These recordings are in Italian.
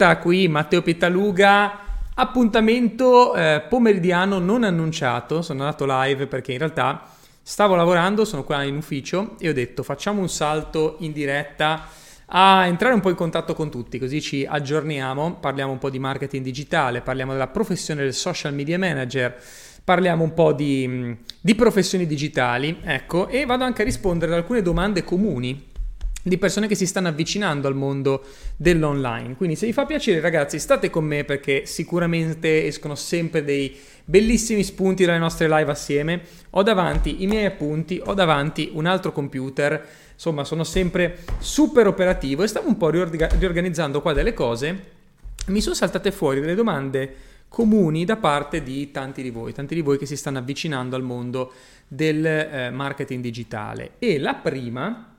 diretta qui Matteo Pittaluga. Appuntamento eh, pomeridiano non annunciato. Sono andato live perché in realtà stavo lavorando, sono qua in ufficio e ho detto facciamo un salto in diretta a entrare un po' in contatto con tutti, così ci aggiorniamo, parliamo un po' di marketing digitale, parliamo della professione del social media manager, parliamo un po' di, di professioni digitali, ecco, e vado anche a rispondere ad alcune domande comuni di persone che si stanno avvicinando al mondo dell'online. Quindi se vi fa piacere ragazzi state con me perché sicuramente escono sempre dei bellissimi spunti dalle nostre live assieme. Ho davanti i miei appunti, ho davanti un altro computer, insomma sono sempre super operativo e stavo un po' riorganizzando qua delle cose. Mi sono saltate fuori delle domande comuni da parte di tanti di voi, tanti di voi che si stanno avvicinando al mondo del eh, marketing digitale. E la prima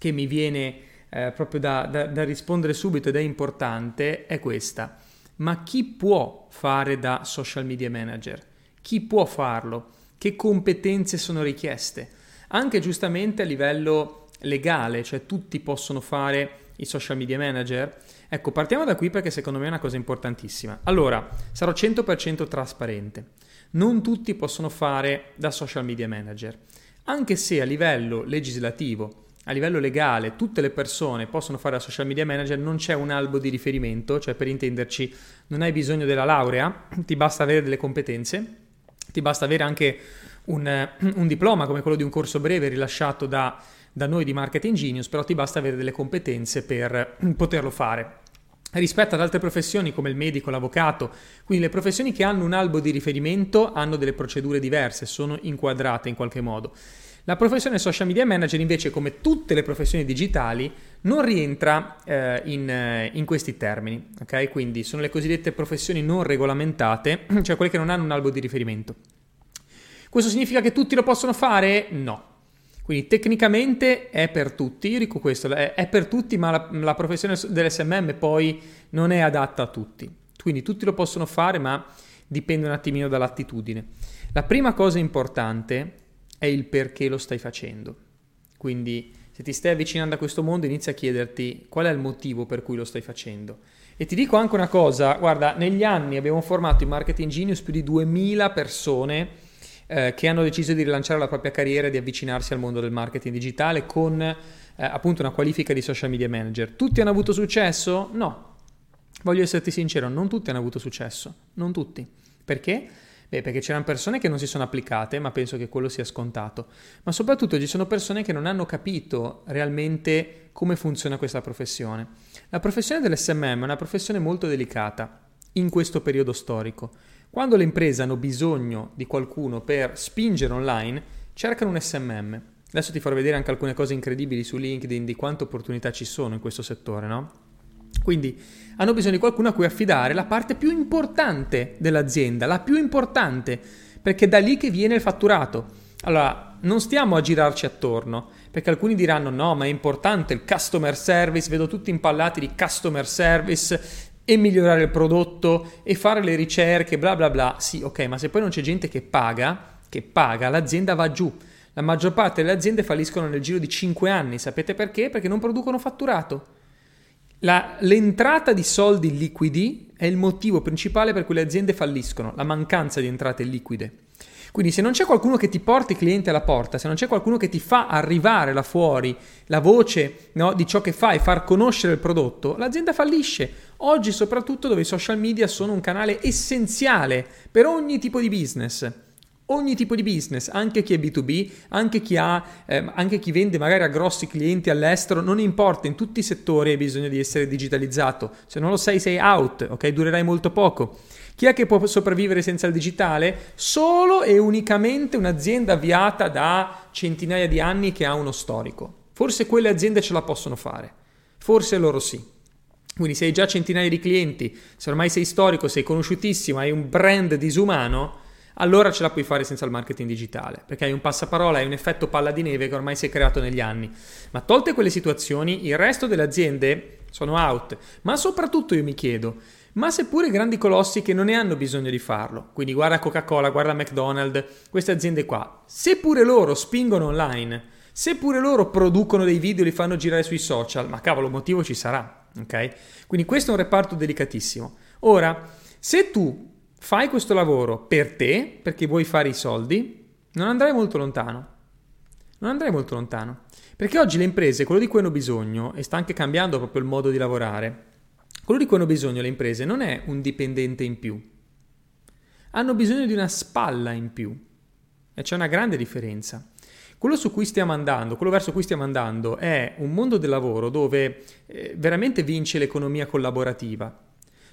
che mi viene eh, proprio da, da, da rispondere subito ed è importante è questa. Ma chi può fare da social media manager? Chi può farlo? Che competenze sono richieste? Anche giustamente a livello legale, cioè tutti possono fare i social media manager? Ecco, partiamo da qui perché secondo me è una cosa importantissima. Allora, sarò 100% trasparente. Non tutti possono fare da social media manager, anche se a livello legislativo a livello legale tutte le persone possono fare la social media manager, non c'è un albo di riferimento, cioè per intenderci non hai bisogno della laurea, ti basta avere delle competenze, ti basta avere anche un, un diploma come quello di un corso breve rilasciato da, da noi di Marketing Genius, però ti basta avere delle competenze per poterlo fare rispetto ad altre professioni come il medico, l'avvocato, quindi le professioni che hanno un albo di riferimento hanno delle procedure diverse, sono inquadrate in qualche modo. La professione social media manager invece, come tutte le professioni digitali, non rientra eh, in, eh, in, questi termini, ok? Quindi sono le cosiddette professioni non regolamentate, cioè quelle che non hanno un albo di riferimento. Questo significa che tutti lo possono fare? No. Quindi tecnicamente è per tutti, io dico questo, è, è per tutti, ma la, la professione dell'SMM poi non è adatta a tutti. Quindi tutti lo possono fare, ma dipende un attimino dall'attitudine. La prima cosa importante è il perché lo stai facendo. Quindi se ti stai avvicinando a questo mondo inizia a chiederti qual è il motivo per cui lo stai facendo. E ti dico anche una cosa, guarda, negli anni abbiamo formato in Marketing Genius più di 2000 persone eh, che hanno deciso di rilanciare la propria carriera e di avvicinarsi al mondo del marketing digitale con eh, appunto una qualifica di social media manager. Tutti hanno avuto successo? No. Voglio esserti sincero, non tutti hanno avuto successo, non tutti. Perché? Beh, perché c'erano persone che non si sono applicate, ma penso che quello sia scontato. Ma soprattutto ci sono persone che non hanno capito realmente come funziona questa professione. La professione dell'SMM è una professione molto delicata in questo periodo storico. Quando le imprese hanno bisogno di qualcuno per spingere online, cercano un SMM. Adesso ti farò vedere anche alcune cose incredibili su LinkedIn di quante opportunità ci sono in questo settore, no? Quindi hanno bisogno di qualcuno a cui affidare la parte più importante dell'azienda, la più importante, perché è da lì che viene il fatturato. Allora, non stiamo a girarci attorno, perché alcuni diranno no, ma è importante il customer service, vedo tutti impallati di customer service e migliorare il prodotto e fare le ricerche, bla bla bla. Sì, ok, ma se poi non c'è gente che paga, che paga, l'azienda va giù. La maggior parte delle aziende falliscono nel giro di 5 anni, sapete perché? Perché non producono fatturato. La, l'entrata di soldi liquidi è il motivo principale per cui le aziende falliscono, la mancanza di entrate liquide. Quindi se non c'è qualcuno che ti porta i clienti alla porta, se non c'è qualcuno che ti fa arrivare là fuori la voce no, di ciò che fai, far conoscere il prodotto, l'azienda fallisce. Oggi soprattutto dove i social media sono un canale essenziale per ogni tipo di business ogni tipo di business, anche chi è B2B, anche chi, ha, eh, anche chi vende magari a grossi clienti all'estero, non importa, in tutti i settori hai bisogno di essere digitalizzato. Se non lo sei, sei out, ok? Durerai molto poco. Chi è che può sopravvivere senza il digitale? Solo e unicamente un'azienda avviata da centinaia di anni che ha uno storico. Forse quelle aziende ce la possono fare, forse loro sì. Quindi se hai già centinaia di clienti, se ormai sei storico, sei conosciutissimo, hai un brand disumano, allora ce la puoi fare senza il marketing digitale, perché hai un passaparola, hai un effetto palla di neve che ormai si è creato negli anni. Ma tolte quelle situazioni, il resto delle aziende sono out. Ma soprattutto io mi chiedo, ma seppure grandi colossi che non ne hanno bisogno di farlo, quindi guarda Coca-Cola, guarda McDonald's, queste aziende qua, seppure loro spingono online, seppure loro producono dei video e li fanno girare sui social, ma cavolo, motivo ci sarà. ok? Quindi questo è un reparto delicatissimo. Ora, se tu fai questo lavoro per te, perché vuoi fare i soldi, non andrai molto lontano. Non andrai molto lontano. Perché oggi le imprese, quello di cui hanno bisogno, e sta anche cambiando proprio il modo di lavorare, quello di cui hanno bisogno le imprese non è un dipendente in più. Hanno bisogno di una spalla in più. E c'è una grande differenza. Quello su cui stiamo andando, quello verso cui stiamo andando è un mondo del lavoro dove eh, veramente vince l'economia collaborativa.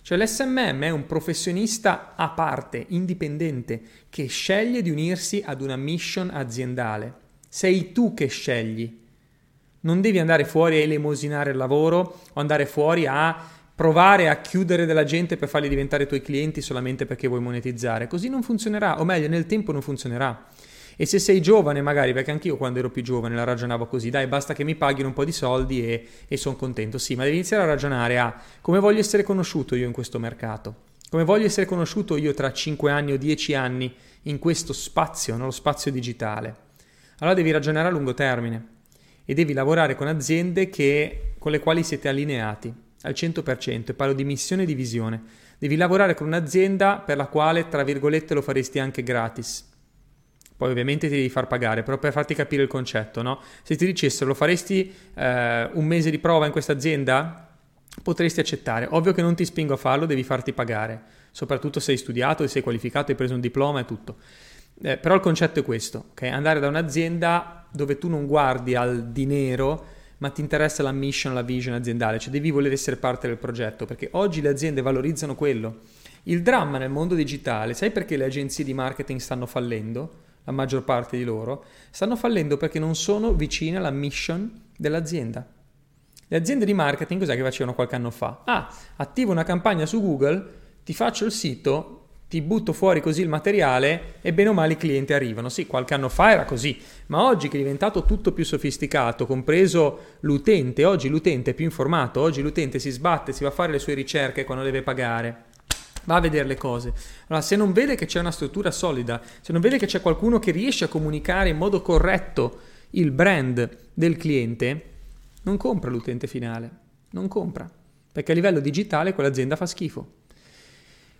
Cioè l'SMM è un professionista a parte, indipendente, che sceglie di unirsi ad una mission aziendale. Sei tu che scegli. Non devi andare fuori a elemosinare il lavoro o andare fuori a provare a chiudere della gente per farli diventare tuoi clienti solamente perché vuoi monetizzare. Così non funzionerà, o meglio, nel tempo non funzionerà. E se sei giovane, magari, perché anch'io quando ero più giovane la ragionavo così, dai, basta che mi paghino un po' di soldi e, e sono contento. Sì, ma devi iniziare a ragionare a come voglio essere conosciuto io in questo mercato. Come voglio essere conosciuto io tra 5 anni o 10 anni in questo spazio, nello spazio digitale. Allora devi ragionare a lungo termine e devi lavorare con aziende che, con le quali siete allineati al 100%, e parlo di missione e di visione. Devi lavorare con un'azienda per la quale, tra virgolette, lo faresti anche gratis poi ovviamente ti devi far pagare, però per farti capire il concetto, no? Se ti dicessero lo faresti eh, un mese di prova in questa azienda, potresti accettare. Ovvio che non ti spingo a farlo, devi farti pagare, soprattutto se hai studiato, sei qualificato, hai preso un diploma e tutto. Eh, però il concetto è questo, ok? Andare da un'azienda dove tu non guardi al dinero, ma ti interessa la mission, la vision aziendale, cioè devi voler essere parte del progetto, perché oggi le aziende valorizzano quello. Il dramma nel mondo digitale, sai perché le agenzie di marketing stanno fallendo? La maggior parte di loro, stanno fallendo perché non sono vicine alla mission dell'azienda. Le aziende di marketing cos'è che facevano qualche anno fa? Ah, attivo una campagna su Google, ti faccio il sito, ti butto fuori così il materiale e bene o male i clienti arrivano. Sì, qualche anno fa era così, ma oggi che è diventato tutto più sofisticato, compreso l'utente, oggi l'utente è più informato, oggi l'utente si sbatte, si va a fare le sue ricerche quando deve pagare va a vedere le cose. Allora, se non vede che c'è una struttura solida, se non vede che c'è qualcuno che riesce a comunicare in modo corretto il brand del cliente, non compra l'utente finale, non compra, perché a livello digitale quell'azienda fa schifo.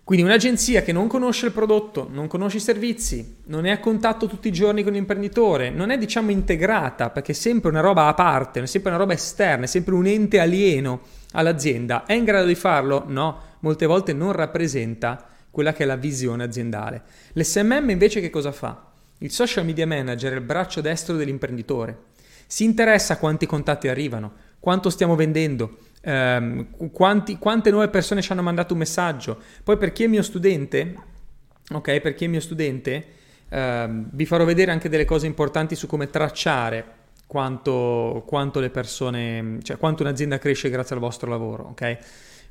Quindi un'agenzia che non conosce il prodotto, non conosce i servizi, non è a contatto tutti i giorni con l'imprenditore, non è diciamo integrata perché è sempre una roba a parte, è sempre una roba esterna, è sempre un ente alieno all'azienda, è in grado di farlo? No, molte volte non rappresenta quella che è la visione aziendale. L'SMM invece che cosa fa? Il social media manager è il braccio destro dell'imprenditore. Si interessa a quanti contatti arrivano, quanto stiamo vendendo, ehm, quanti, quante nuove persone ci hanno mandato un messaggio. Poi per chi è mio studente, ok, per chi è mio studente, ehm, vi farò vedere anche delle cose importanti su come tracciare quanto, quanto le persone, cioè quanto un'azienda cresce grazie al vostro lavoro, ok?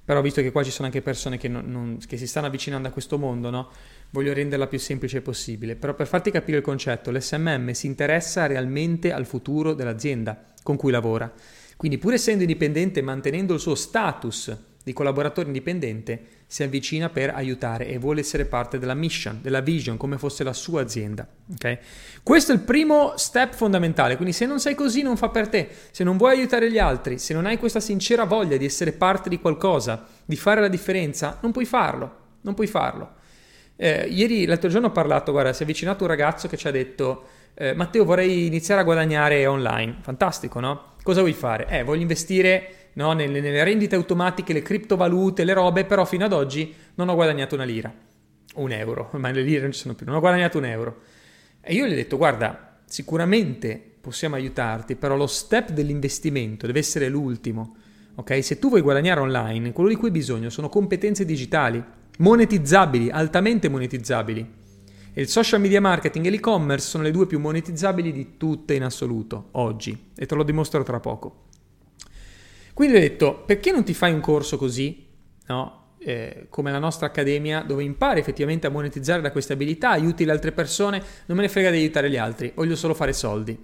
Però visto che qua ci sono anche persone che, non, non, che si stanno avvicinando a questo mondo, no? voglio renderla più semplice possibile. Però per farti capire il concetto, l'SMM si interessa realmente al futuro dell'azienda con cui lavora. Quindi pur essendo indipendente, mantenendo il suo status di collaboratore indipendente, si avvicina per aiutare e vuole essere parte della mission, della vision, come fosse la sua azienda. Okay? Questo è il primo step fondamentale, quindi se non sei così non fa per te, se non vuoi aiutare gli altri, se non hai questa sincera voglia di essere parte di qualcosa, di fare la differenza, non puoi farlo, non puoi farlo. Eh, ieri, l'altro giorno ho parlato, guarda, si è avvicinato un ragazzo che ci ha detto eh, Matteo vorrei iniziare a guadagnare online, fantastico no? Cosa vuoi fare? Eh, voglio investire no? nelle, nelle rendite automatiche, le criptovalute, le robe, però fino ad oggi non ho guadagnato una lira, un euro, ma le lire non ci sono più, non ho guadagnato un euro. E io gli ho detto, guarda, sicuramente possiamo aiutarti, però lo step dell'investimento deve essere l'ultimo. Ok? Se tu vuoi guadagnare online, quello di cui hai bisogno sono competenze digitali, monetizzabili, altamente monetizzabili. E il social media marketing e l'e-commerce sono le due più monetizzabili di tutte in assoluto, oggi, e te lo dimostro tra poco. Quindi ho detto, perché non ti fai un corso così, no? eh, come la nostra accademia, dove impari effettivamente a monetizzare da queste abilità, aiuti le altre persone, non me ne frega di aiutare gli altri, voglio solo fare soldi.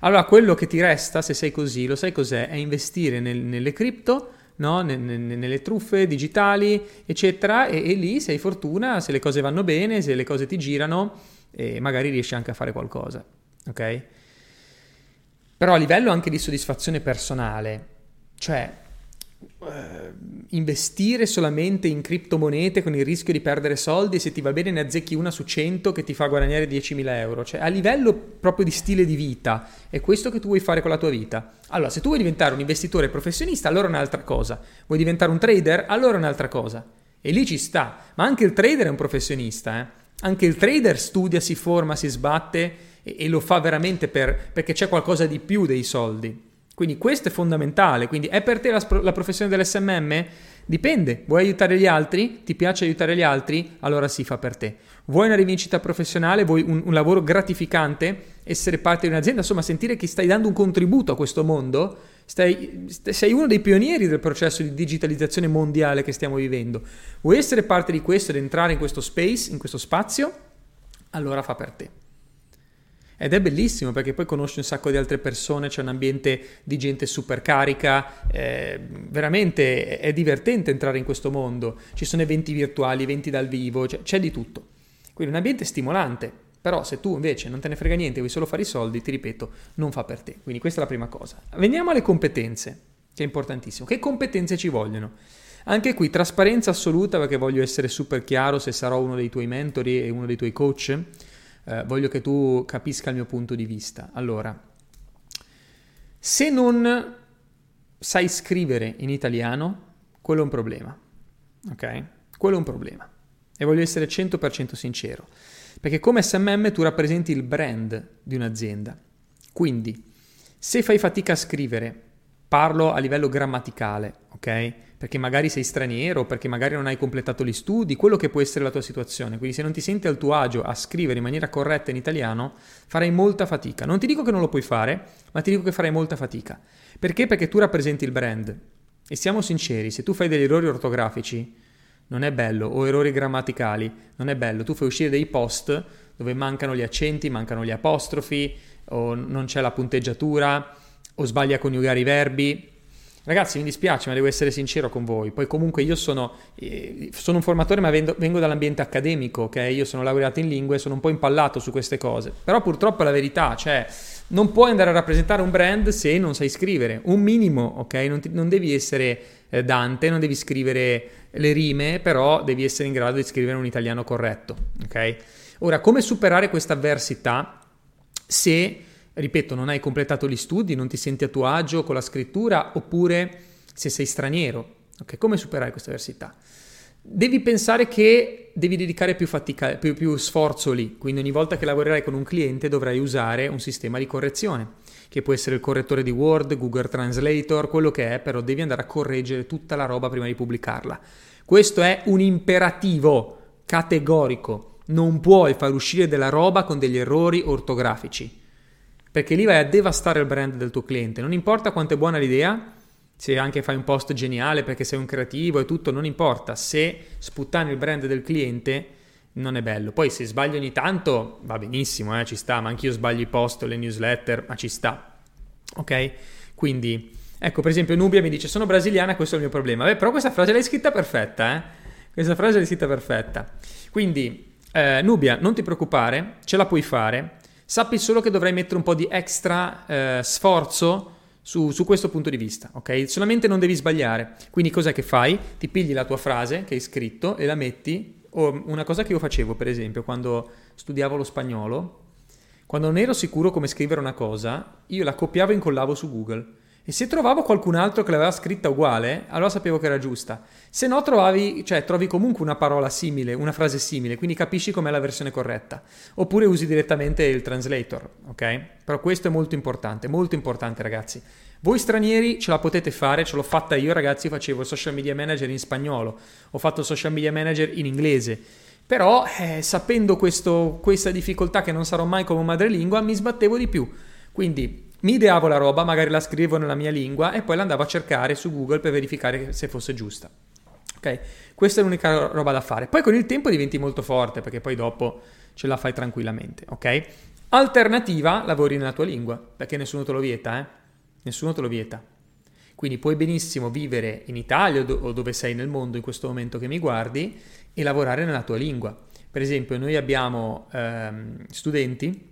Allora, quello che ti resta, se sei così, lo sai cos'è? È investire nel, nelle cripto, no? nelle truffe digitali, eccetera, e, e, lì se hai fortuna, se le cose vanno bene, se le cose ti girano, eh, magari riesci anche a fare qualcosa, ok? Però a livello anche di soddisfazione personale, cioè, eh, investire solamente in criptomonete con il rischio di perdere soldi se ti va bene ne azzecchi una su 100 che ti fa guadagnare 10.000 euro. Cioè a livello proprio di stile di vita è questo che tu vuoi fare con la tua vita. Allora se tu vuoi diventare un investitore professionista allora è un'altra cosa. Vuoi diventare un trader allora è un'altra cosa. E lì ci sta. Ma anche il trader è un professionista. Eh? Anche il trader studia, si forma, si sbatte e, e lo fa veramente per, perché c'è qualcosa di più dei soldi. Quindi questo è fondamentale. Quindi è per te la, la, professione dell'SMM? Dipende. Vuoi aiutare gli altri? Ti piace aiutare gli altri? Allora si fa per te. Vuoi una rivincita professionale? Vuoi un, un lavoro gratificante? Essere parte di un'azienda? Insomma, sentire che stai dando un contributo a questo mondo? Stai, sei uno dei pionieri del processo di digitalizzazione mondiale che stiamo vivendo. Vuoi essere parte di questo ed entrare in questo space, in questo spazio? Allora fa per te. Ed è bellissimo perché poi conosci un sacco di altre persone, c'è un ambiente di gente super carica, eh, veramente è divertente entrare in questo mondo, ci sono eventi virtuali, eventi dal vivo, c'è, c'è di tutto. Quindi un ambiente stimolante, però se tu invece non te ne frega niente, vuoi solo fare i soldi, ti ripeto, non fa per te. Quindi questa è la prima cosa. Veniamo alle competenze, che è importantissimo. Che competenze ci vogliono? Anche qui trasparenza assoluta perché voglio essere super chiaro se sarò uno dei tuoi mentori e uno dei tuoi coach eh, voglio che tu capisca il mio punto di vista. Allora, se non sai scrivere in italiano, quello è un problema. Ok? Quello è un problema. E voglio essere 100% sincero. Perché come SMM tu rappresenti il brand di un'azienda. Quindi, se fai fatica a scrivere, parlo a livello grammaticale, ok? Perché magari sei straniero, perché magari non hai completato gli studi, quello che può essere la tua situazione. Quindi se non ti senti al tuo agio a scrivere in maniera corretta in italiano, farai molta fatica. Non ti dico che non lo puoi fare, ma ti dico che farai molta fatica. Perché? Perché tu rappresenti il brand. E siamo sinceri, se tu fai degli errori ortografici, non è bello, o errori grammaticali, non è bello. Tu fai uscire dei post dove mancano gli accenti, mancano gli apostrofi, o non c'è la punteggiatura, o sbagli a coniugare i verbi, Ragazzi, mi dispiace, ma devo essere sincero con voi. Poi comunque io sono, eh, sono un formatore, ma vengo, vengo, dall'ambiente accademico, ok? Io sono laureato in lingue, sono un po' impallato su queste cose. Però purtroppo è la verità, cioè non puoi andare a rappresentare un brand se non sai scrivere. Un minimo, ok? Non, ti, non devi essere eh, Dante, non devi scrivere le rime, però devi essere in grado di scrivere un italiano corretto, ok? Ora, come superare questa avversità se ripeto, non hai completato gli studi, non ti senti a tuo agio con la scrittura, oppure se sei straniero. Okay? Come superare questa avversità? Devi pensare che devi dedicare più fatica, più, più sforzo lì, quindi ogni volta che lavorerai con un cliente dovrai usare un sistema di correzione, che può essere il correttore di Word, Google Translator, quello che è, però devi andare a correggere tutta la roba prima di pubblicarla. Questo è un imperativo categorico, non puoi far uscire della roba con degli errori ortografici perché lì vai a devastare il brand del tuo cliente. Non importa quanto è buona l'idea, se anche fai un post geniale perché sei un creativo e tutto, non importa. Se sputtani il brand del cliente, non è bello. Poi se sbagli ogni tanto, va benissimo, eh, ci sta, ma anch'io sbaglio i post le newsletter, ma ci sta. Ok? Quindi, ecco, per esempio Nubia mi dice, sono brasiliana, questo è il mio problema. Beh, però questa frase l'hai scritta perfetta, eh? Questa frase l'hai scritta perfetta. Quindi, eh, Nubia, non ti preoccupare, ce la puoi fare Sappi solo che dovrai mettere un po' di extra eh, sforzo su, su, questo punto di vista, ok? Solamente non devi sbagliare. Quindi cos'è che fai? Ti pigli la tua frase che hai scritto e la metti. O una cosa che io facevo, per esempio, quando studiavo lo spagnolo, quando non ero sicuro come scrivere una cosa, io la copiavo e incollavo su Google e se trovavo qualcun altro che l'aveva scritta uguale, allora sapevo che era giusta. Se no, trovavi, cioè, trovi comunque una parola simile, una frase simile, quindi capisci com'è la versione corretta. Oppure usi direttamente il translator, ok? Però questo è molto importante, molto importante, ragazzi. Voi stranieri ce la potete fare, ce l'ho fatta io, ragazzi. Facevo social media manager in spagnolo, ho fatto social media manager in inglese. Però, eh, sapendo questo, questa difficoltà che non sarò mai come madrelingua, mi sbattevo di più. Quindi mi ideavo la roba, magari la scrivevo nella mia lingua e poi la andavo a cercare su Google per verificare se fosse giusta. Ok? Questa è l'unica roba da fare. Poi con il tempo diventi molto forte perché poi dopo ce la fai tranquillamente, ok? Alternativa, lavori nella tua lingua, perché nessuno te lo vieta, eh? Nessuno te lo vieta. Quindi puoi benissimo vivere in Italia o dove sei nel mondo in questo momento che mi guardi e lavorare nella tua lingua. Per esempio, noi abbiamo ehm, studenti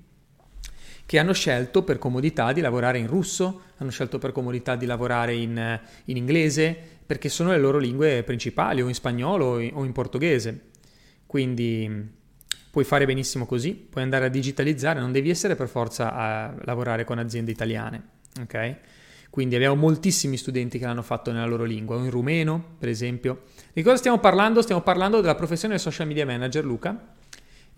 che hanno scelto per comodità di lavorare in russo, hanno scelto per comodità di lavorare in, in inglese, perché sono le loro lingue principali, o in spagnolo o in, o in portoghese. Quindi puoi fare benissimo così, puoi andare a digitalizzare, non devi essere per forza a lavorare con aziende italiane, ok? Quindi abbiamo moltissimi studenti che l'hanno fatto nella loro lingua, o in rumeno, per esempio. Di cosa stiamo parlando? Stiamo parlando della professione social media manager, Luca,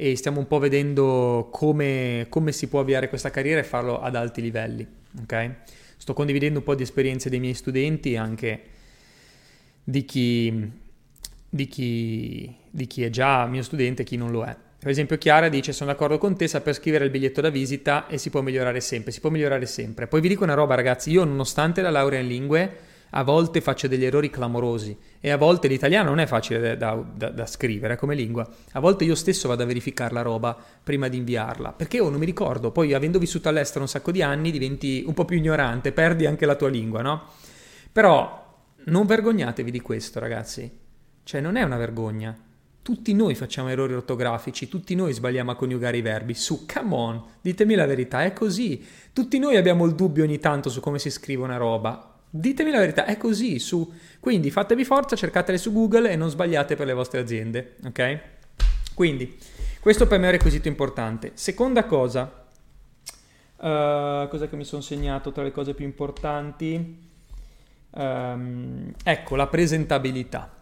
e stiamo un po' vedendo come, come si può avviare questa carriera e farlo ad alti livelli, ok? Sto condividendo un po' di esperienze dei miei studenti e anche di chi, di chi, di chi è già mio studente e chi non lo è. Per esempio Chiara dice sono d'accordo con te, saper scrivere il biglietto da visita e si può migliorare sempre, si può migliorare sempre. Poi vi dico una roba ragazzi, io nonostante la laurea in lingue a volte faccio degli errori clamorosi e a volte l'italiano non è facile da, da, da, scrivere come lingua. A volte io stesso vado a verificare la roba prima di inviarla, perché io non mi ricordo, poi avendo vissuto all'estero un sacco di anni diventi un po' più ignorante, perdi anche la tua lingua, no? Però non vergognatevi di questo ragazzi, cioè non è una vergogna tutti noi facciamo errori ortografici, tutti noi sbagliamo a coniugare i verbi. Su, come on, ditemi la verità, è così. Tutti noi abbiamo il dubbio ogni tanto su come si scrive una roba. Ditemi la verità, è così, su. Quindi fatevi forza, cercatele su Google e non sbagliate per le vostre aziende, ok? Quindi, questo per me è un requisito importante. Seconda cosa, uh, cosa che mi sono segnato tra le cose più importanti? Um, ecco, la presentabilità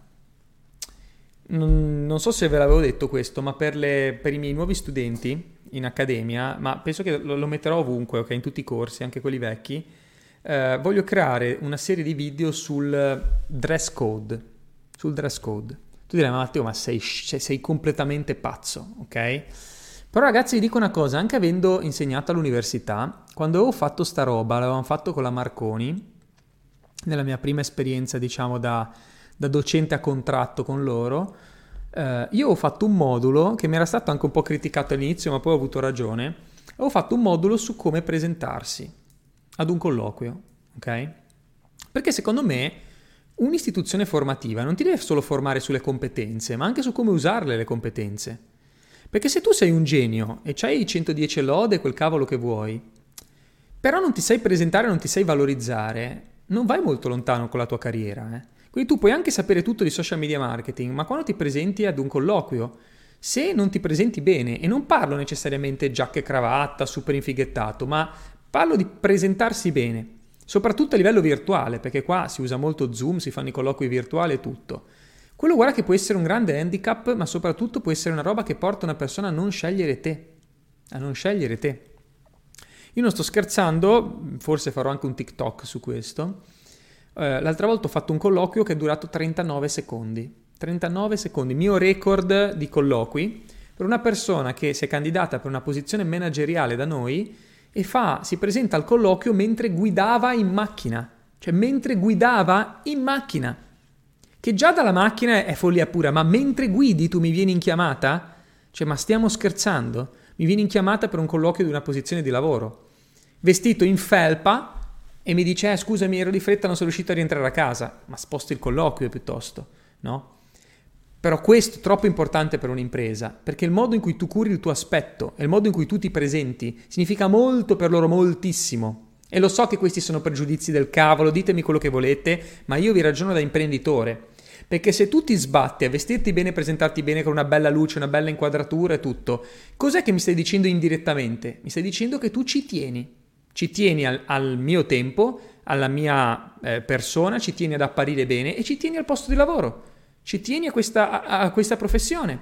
non, non, so se ve l'avevo detto questo, ma per, le, per, i miei nuovi studenti in accademia, ma penso che lo, lo metterò ovunque, ok, in tutti i corsi, anche quelli vecchi, eh, voglio creare una serie di video sul dress code, sul dress code. Tu direi, ma Matteo, ma sei, sei completamente pazzo, ok? Però ragazzi vi dico una cosa, anche avendo insegnato all'università, quando avevo fatto sta roba, l'avevamo fatto con la Marconi, nella mia prima esperienza diciamo da da docente a contratto con loro, eh, io ho fatto un modulo che mi era stato anche un po' criticato all'inizio, ma poi ho avuto ragione. Ho fatto un modulo su come presentarsi ad un colloquio, ok? Perché secondo me un'istituzione formativa non ti deve solo formare sulle competenze, ma anche su come usarle le competenze. Perché se tu sei un genio e c'hai 110 lode, quel cavolo che vuoi, però non ti sai presentare, non ti sai valorizzare, non vai molto lontano con la tua carriera, eh? Quindi tu puoi anche sapere tutto di social media marketing, ma quando ti presenti ad un colloquio, se non ti presenti bene, e non parlo necessariamente giacca e cravatta, super infighettato, ma parlo di presentarsi bene, soprattutto a livello virtuale, perché qua si usa molto Zoom, si fanno i colloqui virtuali e tutto. Quello guarda che può essere un grande handicap, ma soprattutto può essere una roba che porta una persona a non scegliere te, a non scegliere te. Io non sto scherzando, forse farò anche un TikTok su questo. Eh, l'altra volta ho fatto un colloquio che è durato 39 secondi. 39 secondi, mio record di colloqui per una persona che si è candidata per una posizione manageriale da noi e fa, si presenta al colloquio mentre guidava in macchina. Cioè mentre guidava in macchina. Che già dalla macchina è follia pura, ma mentre guidi tu mi vieni in chiamata? Cioè, ma stiamo scherzando? Mi vieni in chiamata per un colloquio di una posizione di lavoro. Vestito in felpa, e mi dice, eh, scusami, ero di fretta, non sono riuscito a rientrare a casa, ma sposto il colloquio piuttosto, no? Però questo è troppo importante per un'impresa, perché il modo in cui tu curi il tuo aspetto e il modo in cui tu ti presenti significa molto per loro, moltissimo. E lo so che questi sono pregiudizi del cavolo, ditemi quello che volete, ma io vi ragiono da imprenditore. Perché se tu ti sbatti a vestirti bene, presentarti bene con una bella luce, una bella inquadratura e tutto, cos'è che mi stai dicendo indirettamente? Mi stai dicendo che tu ci tieni ci tieni al, al mio tempo, alla mia eh, persona, ci tieni ad apparire bene e ci tieni al posto di lavoro, ci tieni a questa, a, a questa professione.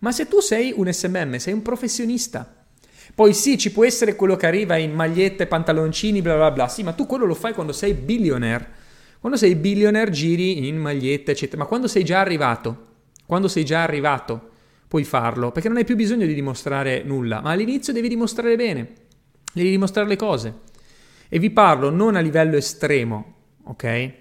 Ma se tu sei un SMM, sei un professionista, poi sì, ci può essere quello che arriva in magliette, pantaloncini, bla bla bla, sì, ma tu quello lo fai quando sei billionaire. Quando sei billionaire giri in magliette, eccetera, ma quando sei già arrivato, quando sei già arrivato, puoi farlo, perché non hai più bisogno di dimostrare nulla, ma all'inizio devi dimostrare bene. Devi dimostrare le cose. E vi parlo non a livello estremo, ok?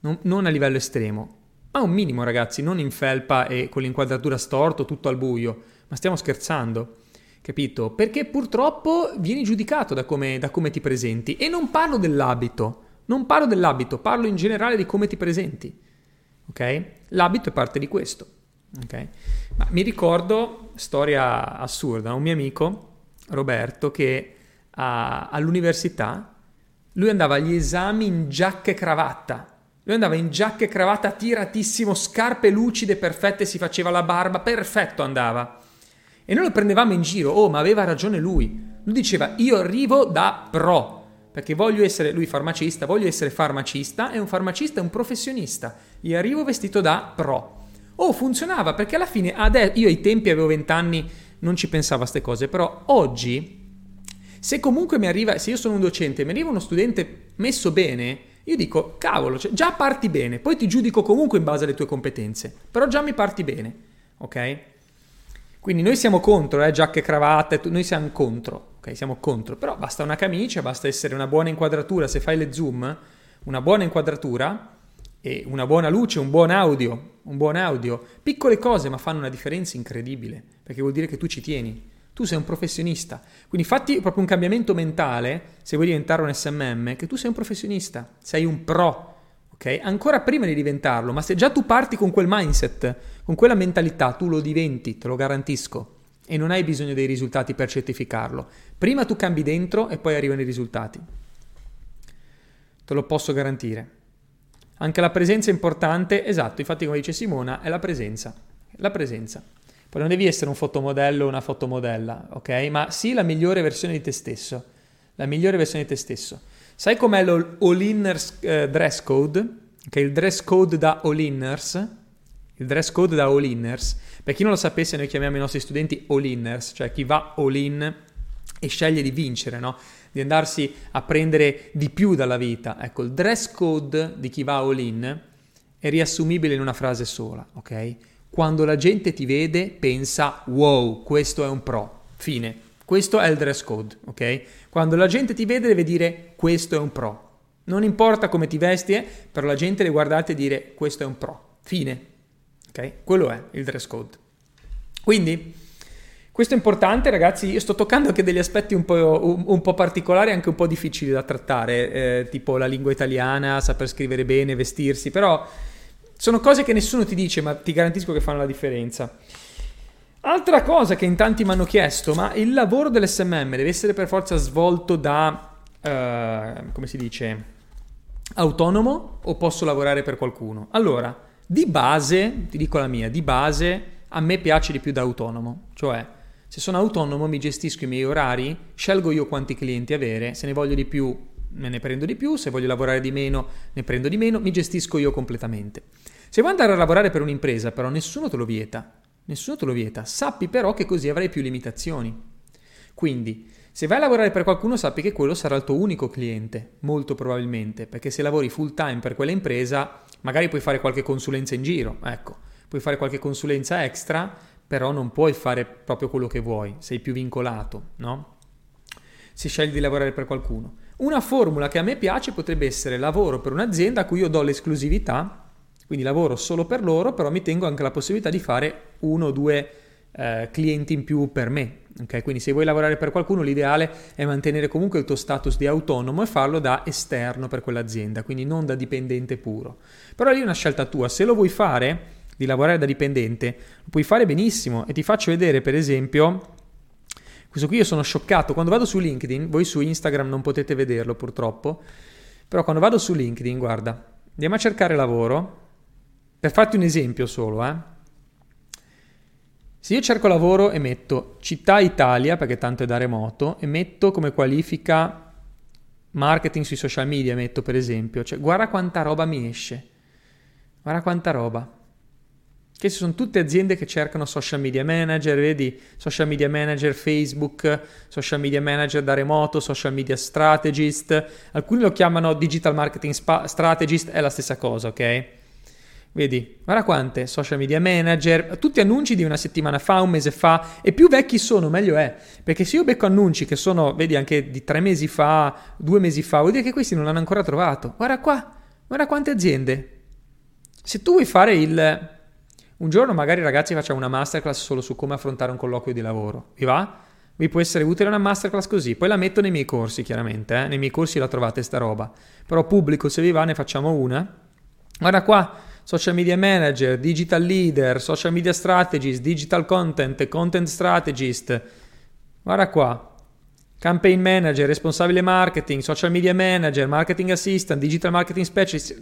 Non, non, a livello estremo, ma un minimo, ragazzi, non in felpa e con l'inquadratura storto, tutto al buio. Ma stiamo scherzando, capito? Perché purtroppo vieni giudicato da come, da come ti presenti. E non parlo dell'abito, non parlo dell'abito, parlo in generale di come ti presenti, ok? L'abito è parte di questo, ok? Ma mi ricordo, storia assurda, un mio amico, Roberto, che a, all'università, lui andava agli esami in giacca e cravatta, Lui andava in giacca e cravatta tiratissimo, scarpe lucide, perfette, si faceva la barba, perfetto andava. E noi lo prendevamo in giro, oh, ma aveva ragione lui. Lui diceva, io arrivo da pro, perché voglio essere, lui farmacista, voglio essere farmacista e un farmacista è un professionista. Io arrivo vestito da pro. Oh, funzionava, perché alla fine, io ai tempi avevo 20 anni, non ci pensavo a queste cose, però oggi, se comunque mi arriva, se io sono un docente mi arriva uno studente messo bene, io dico, cavolo, cioè, già parti bene, poi ti giudico comunque in base alle tue competenze, però già mi parti bene, ok? Quindi noi siamo contro, eh, e cravatte, noi siamo contro, ok? Siamo contro, però basta una camicia, basta essere una buona inquadratura, se fai le zoom, una buona inquadratura e una buona luce, un buon audio, un buon audio, piccole cose ma fanno una differenza incredibile, perché vuol dire che tu ci tieni. Tu sei un professionista, quindi fatti proprio un cambiamento mentale, se vuoi diventare un SMM, che tu sei un professionista, sei un pro, ok? Ancora prima di diventarlo, ma se già tu parti con quel mindset, con quella mentalità, tu lo diventi, te lo garantisco, e non hai bisogno dei risultati per certificarlo. Prima tu cambi dentro e poi arrivano i risultati. Te lo posso garantire. Anche la presenza è importante, esatto, infatti come dice Simona, è la presenza. La presenza. Poi non devi essere un fotomodello o una fotomodella, ok? Ma sì la migliore versione di te stesso. La migliore versione di te stesso. Sai com'è l'all-inners eh, dress code? Che è il dress code da all-inners. Il dress code da all-inners. Per chi non lo sapesse, noi chiamiamo i nostri studenti all-inners, cioè chi va all-in e sceglie di vincere, no? Di andarsi a prendere di più dalla vita. Ecco, il dress code di chi va all-in è riassumibile in una frase sola, ok? Quando la gente ti vede, pensa, wow, questo è un pro. Fine. Questo è il dress code, ok? Quando la gente ti vede deve dire questo è un pro. Non importa come ti vesti, eh, però la gente le guardate e dire questo è un pro. Fine. Ok? Quello è il dress code. Quindi, questo è importante, ragazzi. Io sto toccando anche degli aspetti un po', un, un po particolari, anche un po' difficili da trattare, eh, tipo la lingua italiana, saper scrivere bene, vestirsi, però sono cose che nessuno ti dice, ma ti garantisco che fanno la differenza. Altra cosa che in tanti mi hanno chiesto, ma il lavoro dell'SMM deve essere per forza svolto da, uh, come si dice, autonomo o posso lavorare per qualcuno? Allora, di base, ti dico la mia, di base a me piace di più da autonomo, cioè se sono autonomo mi gestisco i miei orari, scelgo io quanti clienti avere, se ne voglio di più me ne prendo di più, se voglio lavorare di meno ne prendo di meno, mi gestisco io completamente. Se vuoi andare a lavorare per un'impresa però nessuno te lo vieta, Nessuno te lo vieta, sappi però che così avrai più limitazioni. Quindi, se vai a lavorare per qualcuno, sappi che quello sarà il tuo unico cliente, molto probabilmente, perché se lavori full time per quella impresa, magari puoi fare qualche consulenza in giro, ecco, puoi fare qualche consulenza extra, però non puoi fare proprio quello che vuoi, sei più vincolato, no? Se scegli di lavorare per qualcuno. Una formula che a me piace potrebbe essere lavoro per un'azienda a cui io do l'esclusività quindi lavoro solo per loro, però mi tengo anche la possibilità di fare uno o due eh, clienti in più per me. Okay? Quindi se vuoi lavorare per qualcuno, l'ideale è mantenere comunque il tuo status di autonomo e farlo da esterno per quell'azienda, quindi non da dipendente puro. Però lì è una scelta tua. Se lo vuoi fare, di lavorare da dipendente, lo puoi fare benissimo. E ti faccio vedere, per esempio, questo qui io sono scioccato. Quando vado su LinkedIn, voi su Instagram non potete vederlo purtroppo, però quando vado su LinkedIn, guarda, andiamo a cercare lavoro per farti un esempio solo, eh. Se io cerco lavoro e metto città Italia, perché tanto è da remoto, e metto come qualifica marketing sui social media, metto per esempio, cioè guarda quanta roba mi esce. Guarda quanta roba. Che sono tutte aziende che cercano social media manager, vedi? Social media manager Facebook, social media manager da remoto, social media strategist. Alcuni lo chiamano digital marketing spa- strategist, è la stessa cosa, ok? Vedi, guarda quante social media manager, tutti annunci di una settimana fa, un mese fa, e più vecchi sono, meglio è. Perché se io becco annunci che sono, vedi, anche di tre mesi fa, due mesi fa, vuol dire che questi non l'hanno ancora trovato. Guarda qua, guarda quante aziende. Se tu vuoi fare il... Un giorno magari ragazzi facciamo una masterclass solo su come affrontare un colloquio di lavoro. Vi va? Vi può essere utile una masterclass così. Poi la metto nei miei corsi, chiaramente. Eh? Nei miei corsi la trovate sta roba. Però pubblico, se vi va, ne facciamo una. Guarda qua social media manager, digital leader, social media strategist, digital content, content strategist. Guarda qua. campaign manager, responsabile marketing, social media manager, marketing assistant, digital marketing specialist.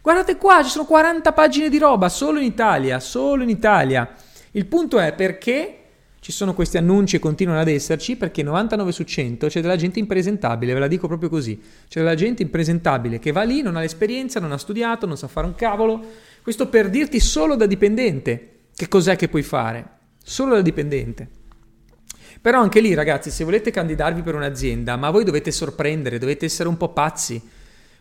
Guardate qua, ci sono 40 pagine di roba solo in Italia, solo in Italia. Il punto è perché ci sono questi annunci e continuano ad esserci perché 99 su 100 c'è della gente impresentabile, ve la dico proprio così. C'è della gente impresentabile che va lì, non ha l'esperienza, non ha studiato, non sa fare un cavolo. Questo per dirti solo da dipendente che cos'è che puoi fare. Solo da dipendente. Però anche lì, ragazzi, se volete candidarvi per un'azienda, ma voi dovete sorprendere, dovete essere un po' pazzi.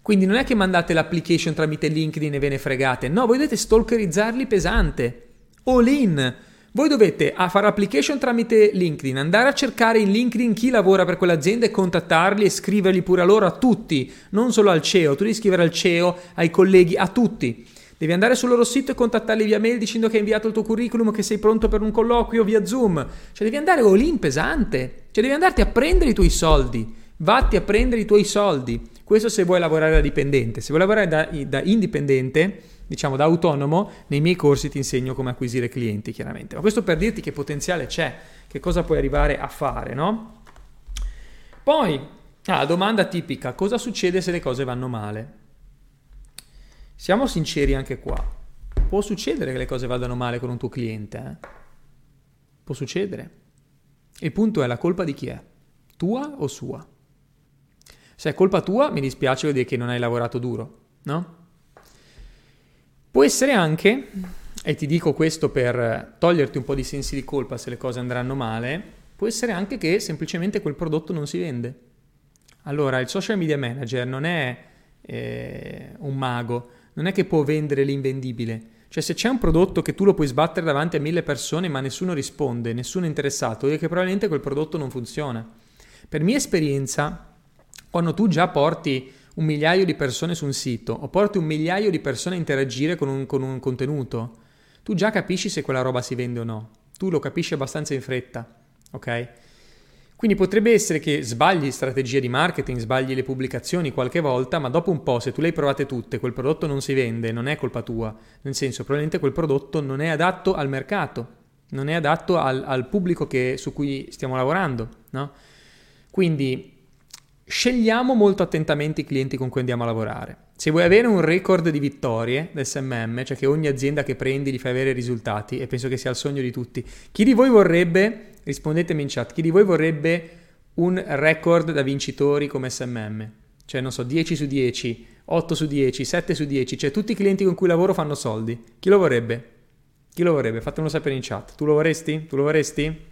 Quindi non è che mandate l'application tramite LinkedIn e ve ne fregate, no, voi dovete stalkerizzarli pesante. All in. Voi dovete fare application tramite LinkedIn, andare a cercare in LinkedIn chi lavora per quell'azienda e contattarli e scrivergli pure a loro, a tutti, non solo al CEO, tu devi scrivere al CEO, ai colleghi, a tutti. Devi andare sul loro sito e contattarli via mail dicendo che hai inviato il tuo curriculum, che sei pronto per un colloquio via Zoom. Cioè devi andare all in pesante, cioè devi andarti a prendere i tuoi soldi, vatti a prendere i tuoi soldi. Questo se vuoi lavorare da dipendente, se vuoi lavorare da, da indipendente diciamo da autonomo, nei miei corsi ti insegno come acquisire clienti, chiaramente. Ma questo per dirti che potenziale c'è, che cosa puoi arrivare a fare, no? Poi, ah, domanda tipica, cosa succede se le cose vanno male? Siamo sinceri anche qua. Può succedere che le cose vadano male con un tuo cliente, eh? Può succedere. Il punto è la colpa di chi è? Tua o sua? Se è colpa tua, mi dispiace vuol dire che non hai lavorato duro, no? Può essere anche, e ti dico questo per toglierti un po' di sensi di colpa se le cose andranno male, può essere anche che semplicemente quel prodotto non si vende. Allora, il social media manager non è eh, un mago, non è che può vendere l'invendibile. Cioè, se c'è un prodotto che tu lo puoi sbattere davanti a mille persone ma nessuno risponde, nessuno è interessato, dire che probabilmente quel prodotto non funziona. Per mia esperienza, quando tu già porti un migliaio di persone su un sito o porti un migliaio di persone a interagire con un, con un contenuto, tu già capisci se quella roba si vende o no. Tu lo capisci abbastanza in fretta, ok? Quindi potrebbe essere che sbagli strategia di marketing, sbagli le pubblicazioni qualche volta, ma dopo un po', se tu le hai provate tutte, quel prodotto non si vende, non è colpa tua. Nel senso, probabilmente quel prodotto non è adatto al mercato, non è adatto al, al pubblico che, su cui stiamo lavorando, no? Quindi scegliamo molto attentamente i clienti con cui andiamo a lavorare. Se vuoi avere un record di vittorie del SMM, cioè che ogni azienda che prendi gli fai avere risultati, e penso che sia il sogno di tutti, chi di voi vorrebbe, rispondetemi in chat, chi di voi vorrebbe un record da vincitori come SMM? Cioè, non so, 10 su 10, 8 su 10, 7 su 10, cioè tutti i clienti con cui lavoro fanno soldi. Chi lo vorrebbe? Chi lo vorrebbe? Fatemelo sapere in chat. Tu lo vorresti? Tu lo vorresti?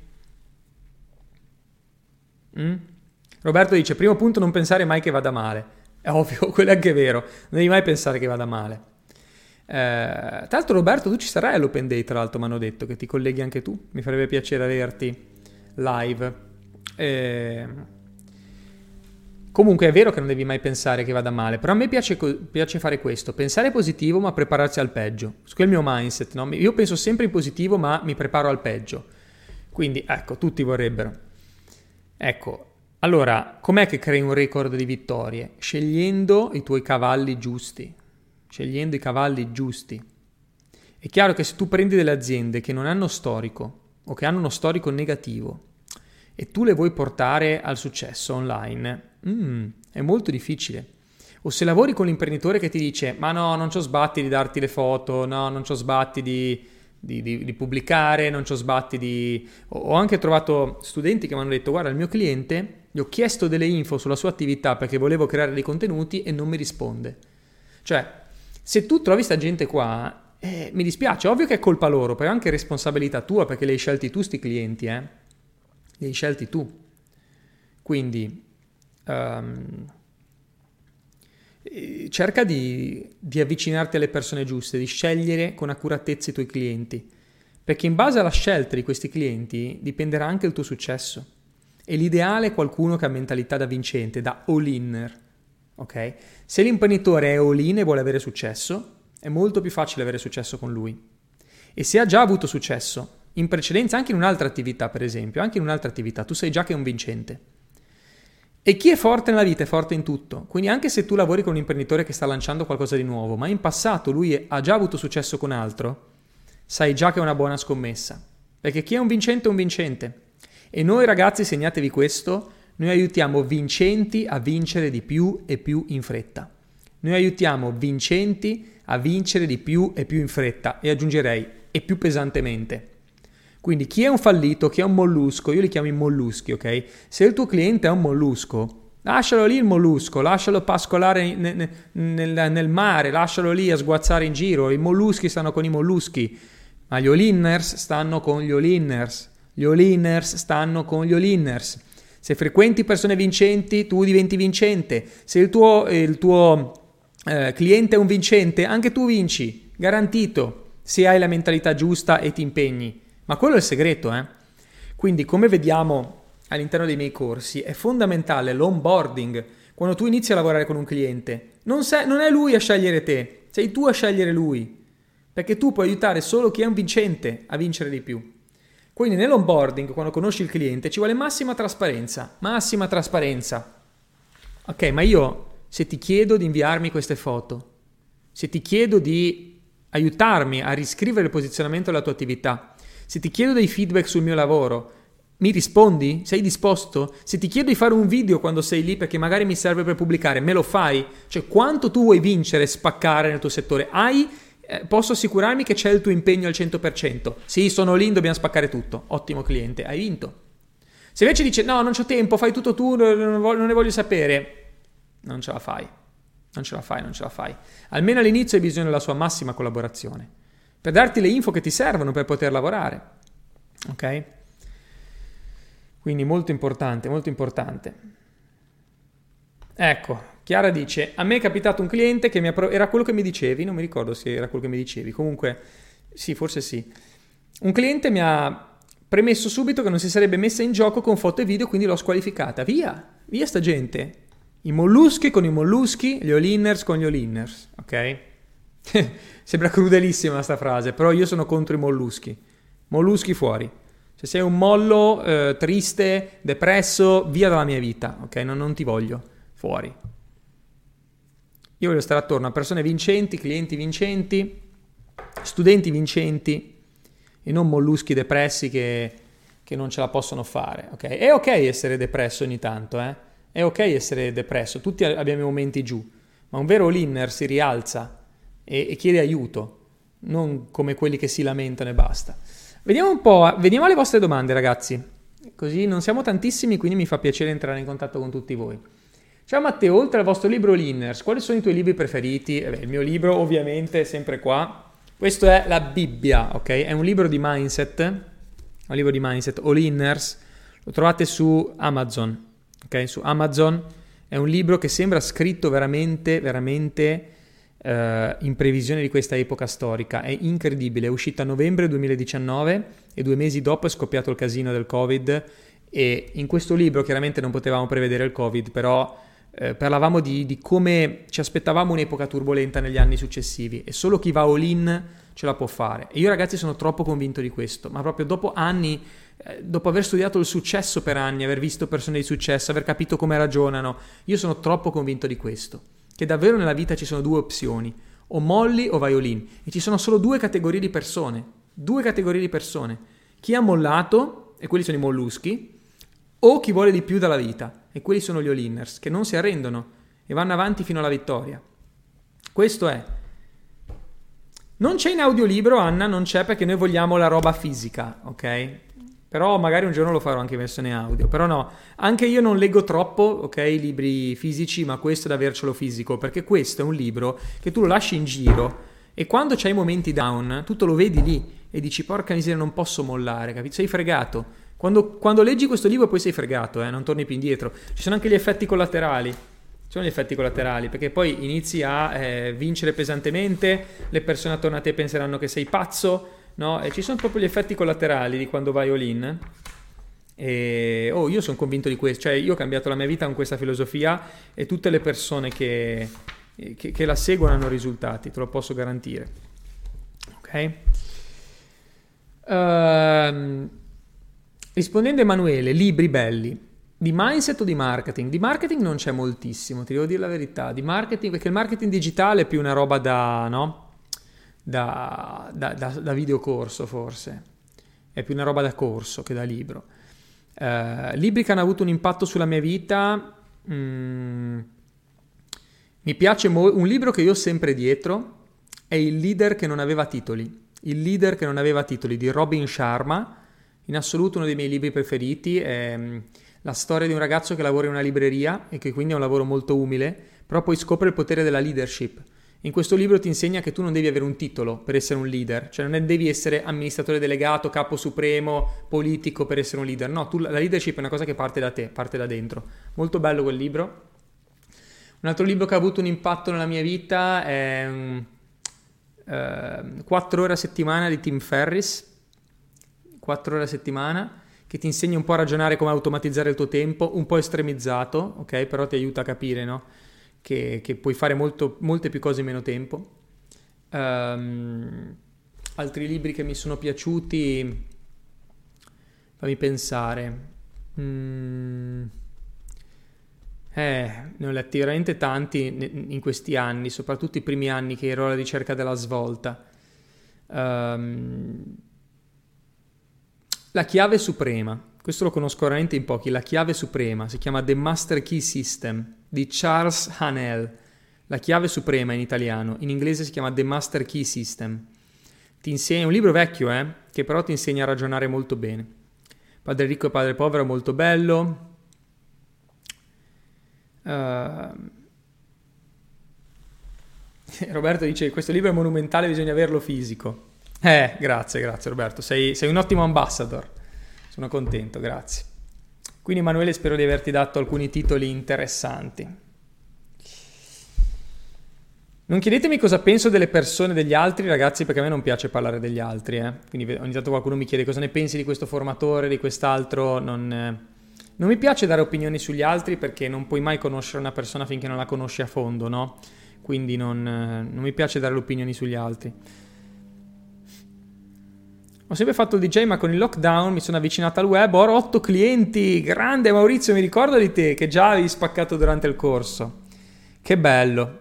Mm? Roberto dice, primo punto, non pensare mai che vada male. È ovvio, quello è anche vero, non devi mai pensare che vada male. Eh, tra l'altro Roberto, tu ci sarai all'Open Day, tra l'altro mi hanno detto che ti colleghi anche tu, mi farebbe piacere averti live. Eh, comunque è vero che non devi mai pensare che vada male, però a me piace, piace fare questo, pensare positivo ma prepararsi al peggio. Questo è il mio mindset, no? io penso sempre in positivo ma mi preparo al peggio. Quindi ecco, tutti vorrebbero. Ecco, allora, com'è che crei un record di vittorie? Scegliendo i tuoi cavalli giusti. Scegliendo i cavalli giusti. È chiaro che se tu prendi delle aziende che non hanno storico o che hanno uno storico negativo e tu le vuoi portare al successo online, mm, è molto difficile. O se lavori con l'imprenditore che ti dice ma no, non ci ho sbatti di darti le foto, no, non ci ho sbatti di di, di, di, pubblicare, non ci ho sbatti di... Ho anche trovato studenti che mi hanno detto guarda il mio cliente, gli ho chiesto delle info sulla sua attività perché volevo creare dei contenuti e non mi risponde. Cioè, se tu trovi sta gente qua, eh, mi dispiace, ovvio che è colpa loro, però è anche responsabilità tua perché li hai scelti tu sti clienti, eh? Li hai scelti tu. Quindi... Um, cerca di, di, avvicinarti alle persone giuste, di scegliere con accuratezza i tuoi clienti, perché in base alla scelta di questi clienti dipenderà anche il tuo successo. E l'ideale è qualcuno che ha mentalità da vincente, da all-inner. Ok? Se l'imprenditore è all-in e vuole avere successo, è molto più facile avere successo con lui. E se ha già avuto successo in precedenza, anche in un'altra attività, per esempio, anche in un'altra attività, tu sai già che è un vincente. E chi è forte nella vita è forte in tutto. Quindi anche se tu lavori con un imprenditore che sta lanciando qualcosa di nuovo, ma in passato lui ha già avuto successo con altro, sai già che è una buona scommessa. Perché chi è un vincente è un vincente. E noi ragazzi, segnatevi questo, Noi aiutiamo vincenti a vincere di più e più in fretta. Noi aiutiamo vincenti a vincere di più e più in fretta e aggiungerei e più pesantemente. Quindi chi è un fallito, chi è un mollusco, io li chiamo i molluschi, ok? Se il tuo cliente è un mollusco, lascialo lì il mollusco, lascialo pascolare nel, nel, nel mare, lascialo lì a sguazzare in giro, i molluschi stanno con i molluschi, ma gli all stanno con gli all gli all stanno con gli all Se frequenti persone vincenti, tu diventi vincente. Se il tuo, il tuo eh, cliente è un vincente, anche tu vinci, garantito, se hai la mentalità giusta e ti impegni. Ma quello è il segreto, eh? Quindi, come vediamo all'interno dei miei corsi, è fondamentale l'onboarding. Quando tu inizi a lavorare con un cliente, non, sei, non è lui a scegliere te, sei tu a scegliere lui. Perché tu puoi aiutare solo chi è un vincente a vincere di più. Quindi nell'onboarding, quando conosci il cliente, ci vuole massima trasparenza. Massima trasparenza. Ok, ma io se ti chiedo di inviarmi queste foto, se ti chiedo di aiutarmi a riscrivere il posizionamento della tua attività, se ti chiedo dei feedback sul mio lavoro, mi rispondi? Sei disposto? Se ti chiedo di fare un video quando sei lì perché magari mi serve per pubblicare, me lo fai? Cioè, quanto tu vuoi vincere, spaccare nel tuo settore? Hai eh, posso assicurarmi che c'è il tuo impegno al 100%. Sì, sono lì, dobbiamo spaccare tutto. Ottimo cliente, hai vinto. Se invece dice no, non ho tempo, fai tutto tu, non, ne voglio sapere, non ce la fai. Non ce la fai, non ce la fai. Almeno all'inizio hai bisogno della sua massima collaborazione, per darti le info che ti servono per poter lavorare. Ok? Quindi molto importante, molto importante. Ecco, Chiara dice, a me è capitato un cliente che mi ha... Pro- era quello che mi dicevi, non mi ricordo se era quello che mi dicevi, comunque sì, forse sì. Un cliente mi ha premesso subito che non si sarebbe messa in gioco con foto e video, quindi l'ho squalificata. Via, via sta gente. I molluschi con i molluschi, gli all con gli all ok? Sembra crudelissima questa frase, però io sono contro i molluschi. Molluschi fuori. Se sei un mollo eh, triste, depresso, via dalla mia vita, ok? Non, non ti voglio, fuori. Io voglio stare attorno a persone vincenti, clienti vincenti, studenti vincenti e non molluschi depressi che, che non ce la possono fare, ok? È ok essere depresso ogni tanto, eh? È ok essere depresso, tutti abbiamo i momenti giù, ma un vero linner si rialza e, e chiede aiuto, non come quelli che si lamentano e basta. Vediamo un po', vediamo le vostre domande ragazzi, così non siamo tantissimi, quindi mi fa piacere entrare in contatto con tutti voi. Ciao Matteo, oltre al vostro libro Linners, quali sono i tuoi libri preferiti? Eh beh, il mio libro ovviamente è sempre qua. Questo è la Bibbia, ok? È un libro di mindset, un libro di mindset, All Inners, lo trovate su Amazon, ok? Su Amazon è un libro che sembra scritto veramente, veramente eh, in previsione di questa epoca storica. È incredibile, è uscita a novembre 2019 e due mesi dopo è scoppiato il casino del Covid e in questo libro chiaramente non potevamo prevedere il Covid, però eh, parlavamo di, di, come ci aspettavamo un'epoca turbolenta negli anni successivi e solo chi va all in ce la può fare. E io ragazzi sono troppo convinto di questo, ma proprio dopo anni eh, dopo aver studiato il successo per anni, aver visto persone di successo, aver capito come ragionano, io sono troppo convinto di questo, che davvero nella vita ci sono due opzioni, o molli o vai all in, e ci sono solo due categorie di persone, due categorie di persone, chi ha mollato, e quelli sono i molluschi, o chi vuole di più dalla vita, e quelli sono gli all-inners, che non si arrendono e vanno avanti fino alla vittoria. Questo è. Non c'è in audiolibro, Anna, non c'è perché noi vogliamo la roba fisica, ok? Però magari un giorno lo farò anche in versione audio. Però no, anche io non leggo troppo, ok, libri fisici, ma questo è da avercelo fisico, perché questo è un libro che tu lo lasci in giro e quando c'hai i momenti down, tu lo vedi lì e dici porca miseria non posso mollare, capito? Sei fregato. Quando, quando leggi questo libro poi sei fregato, eh, non torni più indietro. Ci sono anche gli effetti collaterali. Ci sono gli effetti collaterali perché poi inizi a eh, vincere pesantemente, le persone attorno a te penseranno che sei pazzo, no? E ci sono proprio gli effetti collaterali di quando vai all. E oh, io sono convinto di questo, cioè io ho cambiato la mia vita con questa filosofia e tutte le persone che, che, che la seguono hanno risultati, te lo posso garantire. Ok? Uh, rispondendo Emanuele, libri belli. Di mindset o di marketing? Di marketing non c'è moltissimo, ti devo dire la verità. Di marketing, perché il marketing digitale è più una roba da, no? da, da, da, da videocorso forse, è più una roba da corso che da libro. Uh, libri che hanno avuto un impatto sulla mia vita. Mm, mi piace mo- un libro che io ho sempre dietro. È Il leader che non aveva titoli. Il leader che non aveva titoli di Robin Sharma. In assoluto uno dei miei libri preferiti. È mm, la storia di un ragazzo che lavora in una libreria e che quindi è un lavoro molto umile, però poi scopre il potere della leadership. In questo libro ti insegna che tu non devi avere un titolo per essere un leader, cioè non devi essere amministratore delegato, capo supremo, politico per essere un leader. No, tu, la leadership è una cosa che parte da te, parte da dentro. Molto bello quel libro. Un altro libro che ha avuto un impatto nella mia vita è um, uh, 4 ore a settimana di Tim Ferris. 4 ore a settimana che ti insegna un po' a ragionare come automatizzare il tuo tempo, un po' estremizzato, ok? Però ti aiuta a capire, no? Che, che puoi fare molto, molte più cose in meno tempo. Um, altri libri che mi sono piaciuti, fammi pensare. Mm. Eh, ne ho letti veramente tanti in questi anni, soprattutto i primi anni che ero alla ricerca della svolta. Um, la chiave suprema, questo lo conosco veramente in pochi, la chiave suprema si chiama The Master Key System di Charles Hanel. La chiave suprema in italiano, in inglese si chiama The Master Key System. Ti insegna, un libro vecchio, eh, che però ti insegna a ragionare molto bene. Padre ricco e padre povero è molto bello. Uh, Roberto dice: Questo libro è monumentale, bisogna averlo fisico. Eh, grazie, grazie Roberto, sei, sei un ottimo ambassador, sono contento, grazie. Quindi Emanuele spero di averti dato alcuni titoli interessanti. Non chiedetemi cosa penso delle persone degli altri, ragazzi, perché a me non piace parlare degli altri. Eh? Quindi ogni tanto qualcuno mi chiede cosa ne pensi di questo formatore, di quest'altro. Non, eh... non, mi piace dare opinioni sugli altri perché non puoi mai conoscere una persona finché non la conosci a fondo, no? Quindi non, eh, non mi piace dare opinioni sugli altri. Ho sempre fatto il DJ, ma con il lockdown mi sono avvicinato al web. Ho 8 clienti. Grande Maurizio, mi ricordo di te che già avevi spaccato durante il corso. Che bello.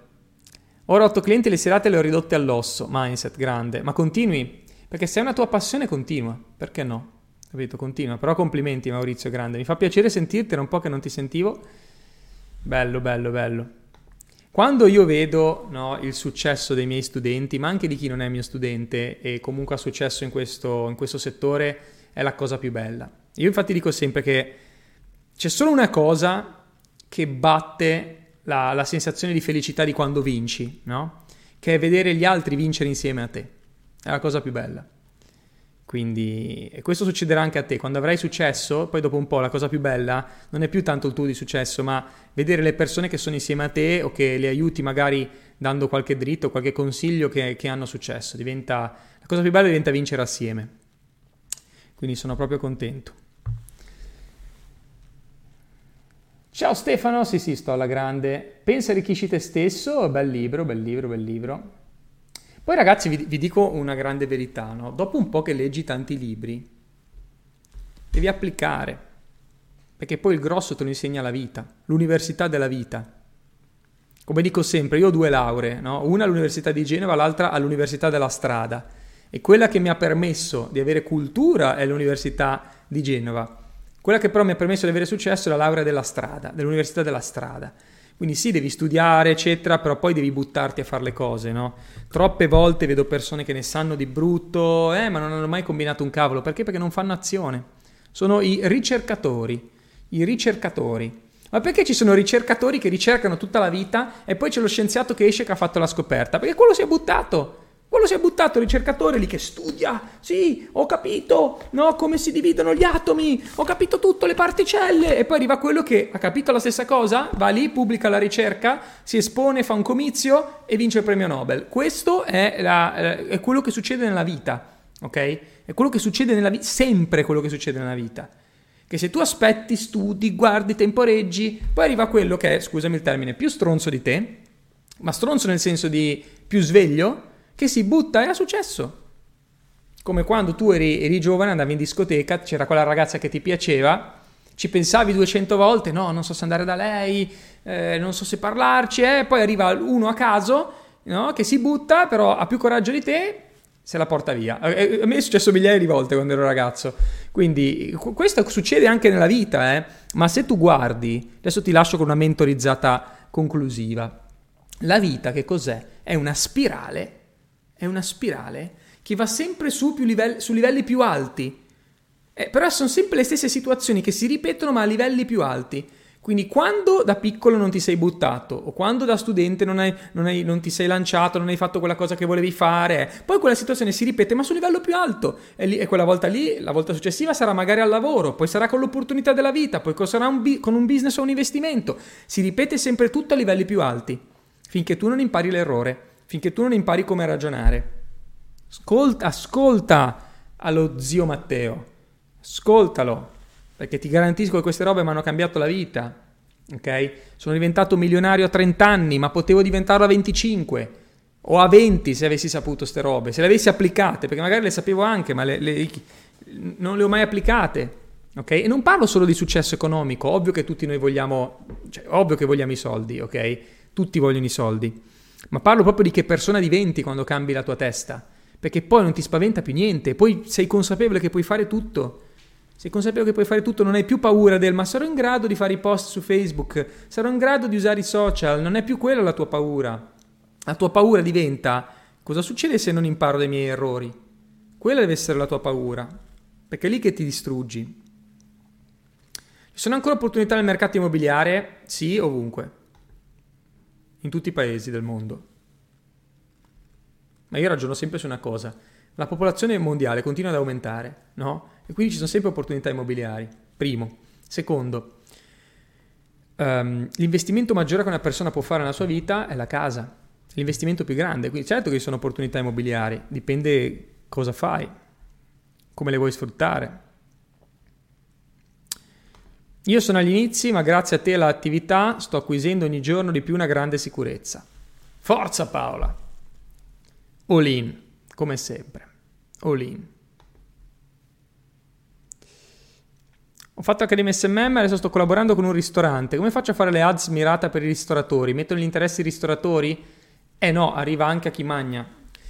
Ora 8 clienti le serate le ho ridotte all'osso. Mindset grande. Ma continui. Perché se è una tua passione, continua. Perché no? Capito? Continua. Però complimenti, Maurizio, grande. Mi fa piacere sentirti. Era un po' che non ti sentivo. Bello, bello, bello. Quando io vedo no, il successo dei miei studenti, ma anche di chi non è mio studente e comunque ha successo in questo, in questo settore, è la cosa più bella. Io infatti dico sempre che c'è solo una cosa che batte la, la sensazione di felicità di quando vinci, no? Che è vedere gli altri vincere insieme a te. È la cosa più bella. Quindi, e questo succederà anche a te, quando avrai successo, poi dopo un po' la cosa più bella non è più tanto il tuo di successo, ma vedere le persone che sono insieme a te o che le aiuti magari dando qualche dritto, qualche consiglio che, che hanno successo. Diventa, la cosa più bella diventa vincere assieme. Quindi sono proprio contento. Ciao Stefano, sì sì, sto alla grande. Pensa arricchisci te stesso, bel libro, bel libro, bel libro. Poi ragazzi vi, vi dico una grande verità, no? dopo un po' che leggi tanti libri, devi applicare, perché poi il grosso te lo insegna la vita, l'università della vita. Come dico sempre, io ho due lauree, no? una all'Università di Genova, l'altra all'Università della Strada. E quella che mi ha permesso di avere cultura è l'Università di Genova. Quella che però mi ha permesso di avere successo è la laurea della strada, dell'Università della Strada. Quindi sì, devi studiare, eccetera, però poi devi buttarti a fare le cose, no? Troppe volte vedo persone che ne sanno di brutto, eh, ma non hanno mai combinato un cavolo. Perché? Perché non fanno azione. Sono i ricercatori. I ricercatori. Ma perché ci sono ricercatori che ricercano tutta la vita e poi c'è lo scienziato che esce che ha fatto la scoperta? Perché quello si è buttato. Quello si è buttato, il ricercatore lì che studia. Sì, ho capito, no, come si dividono gli atomi, ho capito tutto, le particelle. E poi arriva quello che ha capito la stessa cosa, va lì, pubblica la ricerca, si espone, fa un comizio e vince il premio Nobel. Questo è, la, eh, è quello che succede nella vita, ok? È quello che succede nella vita, sempre quello che succede nella vita. Che se tu aspetti, studi, guardi, temporeggi, poi arriva quello che è, scusami il termine, più stronzo di te, ma stronzo nel senso di più sveglio, che si butta e ha successo. Come quando tu eri, eri giovane, andavi in discoteca, c'era quella ragazza che ti piaceva, ci pensavi 200 volte, no, non so se andare da lei, eh, non so se parlarci, eh, poi arriva uno a caso no, che si butta, però ha più coraggio di te se la porta via. A me è successo migliaia di volte quando ero ragazzo. Quindi questo succede anche nella vita, eh? ma se tu guardi, adesso ti lascio con una mentorizzata conclusiva. La vita che cos'è? È una spirale, è una spirale che va sempre su, livelli, su livelli più alti. Eh, però sono sempre le stesse situazioni che si ripetono ma a livelli più alti. Quindi quando da piccolo non ti sei buttato o quando da studente non, hai, non, hai, non, ti sei lanciato, non hai fatto quella cosa che volevi fare, poi quella situazione si ripete ma su livello più alto e, lì, e quella volta lì, la volta successiva sarà magari al lavoro, poi sarà con l'opportunità della vita, poi sarà un, con un business o un investimento. Si ripete sempre tutto a livelli più alti finché tu non impari l'errore, finché tu non impari come ragionare. Ascolta, ascolta allo zio Matteo, ascoltalo perché ti garantisco che queste robe mi hanno cambiato la vita. Ok? Sono diventato milionario a 30 anni, ma potevo diventarlo a 25 o a 20 se avessi saputo queste robe, se le avessi applicate, perché magari le sapevo anche, ma le, le, non le ho mai applicate. Ok? E non parlo solo di successo economico, ovvio che tutti noi vogliamo, cioè, ovvio che vogliamo i soldi, ok? Tutti vogliono i soldi, ma parlo proprio di che persona diventi quando cambi la tua testa, perché poi non ti spaventa più niente, poi sei consapevole che puoi fare tutto sei consapevole che puoi fare tutto, non hai più paura del ma sarò in grado di fare i post su Facebook, sarò in grado di usare i social, non è più quella la tua paura. La tua paura diventa cosa succede se non imparo dai miei errori? Quella deve essere la tua paura, perché è lì che ti distruggi. Ci sono ancora opportunità nel mercato immobiliare? Sì, ovunque. In tutti i paesi del mondo. Ma io ragiono sempre su una cosa. La popolazione mondiale continua ad aumentare, no? E quindi ci sono sempre opportunità immobiliari. Primo. Secondo, um, l'investimento maggiore che una persona può fare nella sua vita è la casa. L'investimento più grande. Quindi certo che ci sono opportunità immobiliari, dipende cosa fai, come le vuoi sfruttare. Io sono agli inizi, ma grazie a te e all'attività sto acquisendo ogni giorno di più una grande sicurezza. Forza Paola! All in, come sempre. All in. Ho fatto Accademia SMM, adesso sto collaborando con un ristorante. Come faccio a fare le ads mirate per i ristoratori? Mettono gli interessi ai ristoratori? Eh no, arriva anche a chi magna.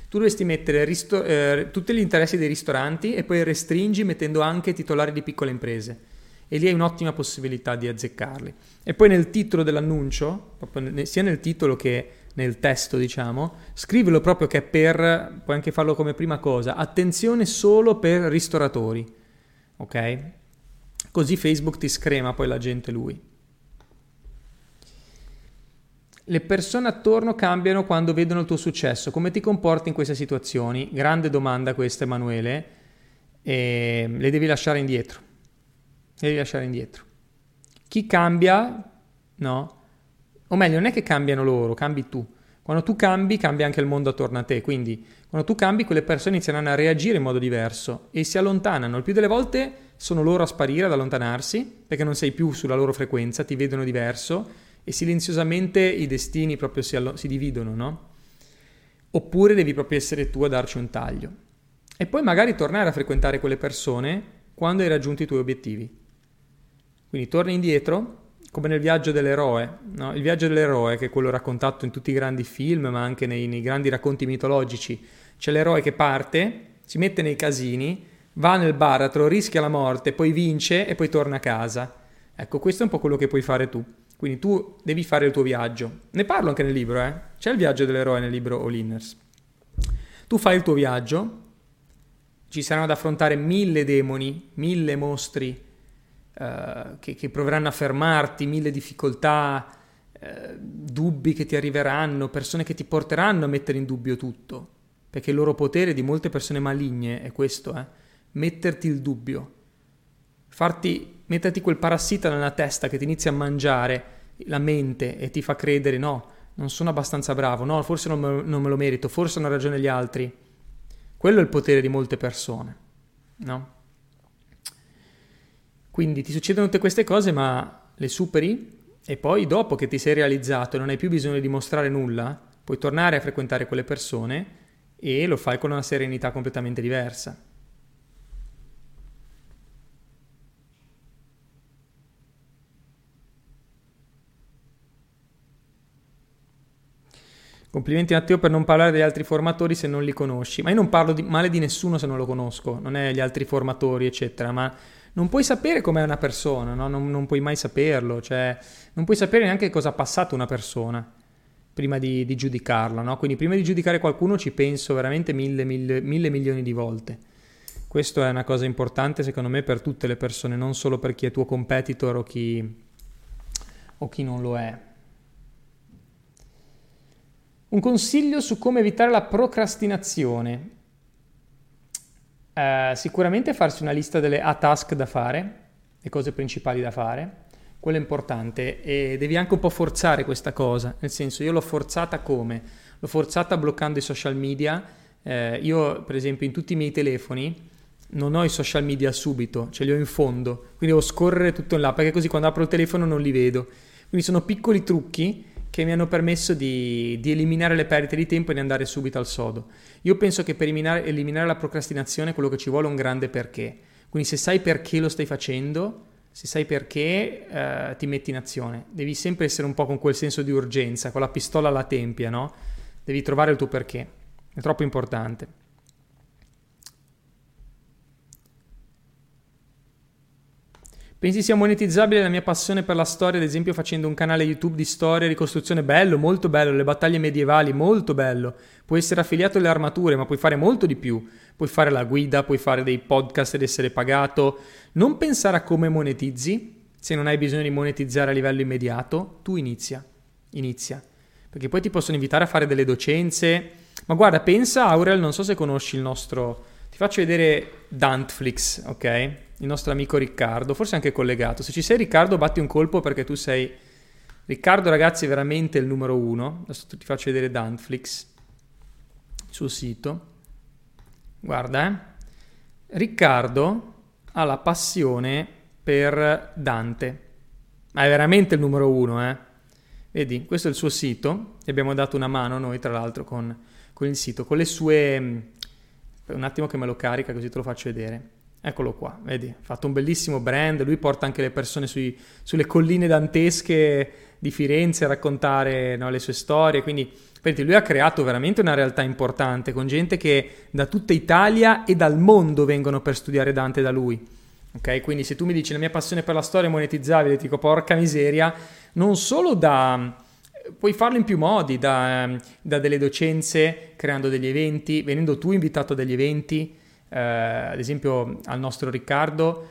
Tu dovresti mettere risto- eh, tutti gli interessi dei ristoranti e poi restringi mettendo anche titolari di piccole imprese. E lì hai un'ottima possibilità di azzeccarli. E poi nel titolo dell'annuncio, sia nel titolo che nel testo, diciamo, scrivilo proprio che è per, puoi anche farlo come prima cosa, attenzione solo per ristoratori. Ok? Così Facebook ti screma poi la gente lui. Le persone attorno cambiano quando vedono il tuo successo. Come ti comporti in queste situazioni? Grande domanda questa, Emanuele. E le devi lasciare indietro. Devi lasciare indietro. Chi cambia, no? O meglio, non è che cambiano loro, cambi tu. Quando tu cambi, cambia anche il mondo attorno a te. Quindi, quando tu cambi, quelle persone inizieranno a reagire in modo diverso e si allontanano. Il più delle volte sono loro a sparire, ad allontanarsi, perché non sei più sulla loro frequenza, ti vedono diverso e silenziosamente i destini proprio si, allo- si dividono, no? Oppure devi proprio essere tu a darci un taglio. E poi magari tornare a frequentare quelle persone quando hai raggiunto i tuoi obiettivi. Quindi torni indietro, come nel viaggio dell'eroe. No? Il viaggio dell'eroe, che è quello raccontato in tutti i grandi film, ma anche nei, nei grandi racconti mitologici. C'è l'eroe che parte, si mette nei casini, va nel baratro, rischia la morte, poi vince e poi torna a casa. Ecco, questo è un po' quello che puoi fare tu. Quindi tu devi fare il tuo viaggio. Ne parlo anche nel libro, eh? C'è il viaggio dell'eroe nel libro All Inners. Tu fai il tuo viaggio, ci saranno da affrontare mille demoni, mille mostri uh, che, che, proveranno a fermarti, mille difficoltà, uh, dubbi che ti arriveranno, persone che ti porteranno a mettere in dubbio tutto. Perché il loro potere di molte persone maligne è questo, eh? metterti il dubbio, farti, metterti quel parassita nella testa che ti inizia a mangiare la mente e ti fa credere no, non sono abbastanza bravo, no, forse non me, non me lo merito, forse hanno ragione gli altri. Quello è il potere di molte persone, no? Quindi ti succedono tutte queste cose, ma le superi e poi dopo che ti sei realizzato e non hai più bisogno di mostrare nulla, puoi tornare a frequentare quelle persone e lo fai con una serenità completamente diversa. Complimenti Matteo per non parlare degli altri formatori se non li conosci. Ma io non parlo di, male di nessuno se non lo conosco, non è gli altri formatori, eccetera, ma non puoi sapere com'è una persona, no? non, non, puoi mai saperlo, cioè non puoi sapere neanche cosa ha passato una persona prima di, di giudicarla, no? Quindi prima di giudicare qualcuno ci penso veramente mille, mille, mille milioni di volte. Questo è una cosa importante secondo me per tutte le persone, non solo per chi è tuo competitor o chi, o chi non lo è. Un consiglio su come evitare la procrastinazione. Eh, sicuramente farsi una lista delle a task da fare, le cose principali da fare, quello è importante e devi anche un po' forzare questa cosa, nel senso io l'ho forzata come? L'ho forzata bloccando i social media, eh, io per esempio in tutti i miei telefoni non ho i social media subito, ce li ho in fondo, quindi devo scorrere tutto in là perché così quando apro il telefono non li vedo. Quindi sono piccoli trucchi che mi hanno permesso di, di, eliminare le perdite di tempo e di andare subito al sodo. Io penso che per eliminare, eliminare, la procrastinazione quello che ci vuole è un grande perché. Quindi se sai perché lo stai facendo, se sai perché eh, ti metti in azione. Devi sempre essere un po' con quel senso di urgenza, con la pistola alla tempia, no? Devi trovare il tuo perché. È troppo importante. Pensi sia monetizzabile la mia passione per la storia, ad esempio facendo un canale YouTube di storia e ricostruzione? Bello, molto bello, le battaglie medievali, molto bello. Puoi essere affiliato alle armature, ma puoi fare molto di più. Puoi fare la guida, puoi fare dei podcast ed essere pagato. Non pensare a come monetizzi, se non hai bisogno di monetizzare a livello immediato, tu inizia. Inizia. Perché poi ti possono invitare a fare delle docenze. Ma guarda, pensa, Aurel, non so se conosci il nostro... Ti faccio vedere Dantflix, ok? Il nostro amico Riccardo, forse anche collegato. Se ci sei Riccardo, batti un colpo perché tu sei... Riccardo ragazzi è veramente il numero uno. Adesso ti faccio vedere Dantflix sul sito. Guarda, eh. Riccardo ha la passione per Dante. Ma è veramente il numero uno, eh. Vedi, questo è il suo sito. Gli abbiamo dato una mano noi, tra l'altro, con, con il sito, con le sue... Mm, un attimo che me lo carica così te lo faccio vedere. Eccolo qua, vedi, ha fatto un bellissimo brand, lui porta anche le persone sui, sulle colline dantesche di Firenze a raccontare no, le sue storie, quindi lui ha creato veramente una realtà importante con gente che da tutta Italia e dal mondo vengono per studiare Dante da lui. Ok, quindi se tu mi dici la mia passione per la storia è monetizzabile, ti dico porca miseria, non solo da, puoi farlo in più modi, da, da, delle docenze, creando degli eventi, venendo tu invitato a degli eventi, eh, ad esempio al nostro Riccardo,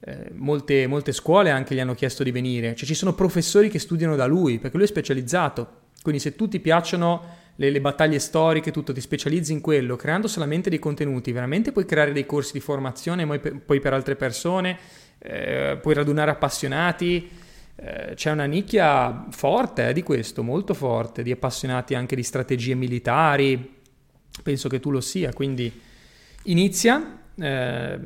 eh, molte, molte scuole anche gli hanno chiesto di venire, cioè ci sono professori che studiano da lui, perché lui è specializzato, quindi se tu ti piacciono le, le, battaglie storiche, tutto, ti specializzi in quello, creando solamente dei contenuti, veramente puoi creare dei corsi di formazione poi per, poi per altre persone, eh, puoi radunare appassionati, eh, c'è una nicchia forte eh, di questo, molto forte, di appassionati anche di strategie militari, penso che tu lo sia, quindi Inizia eh,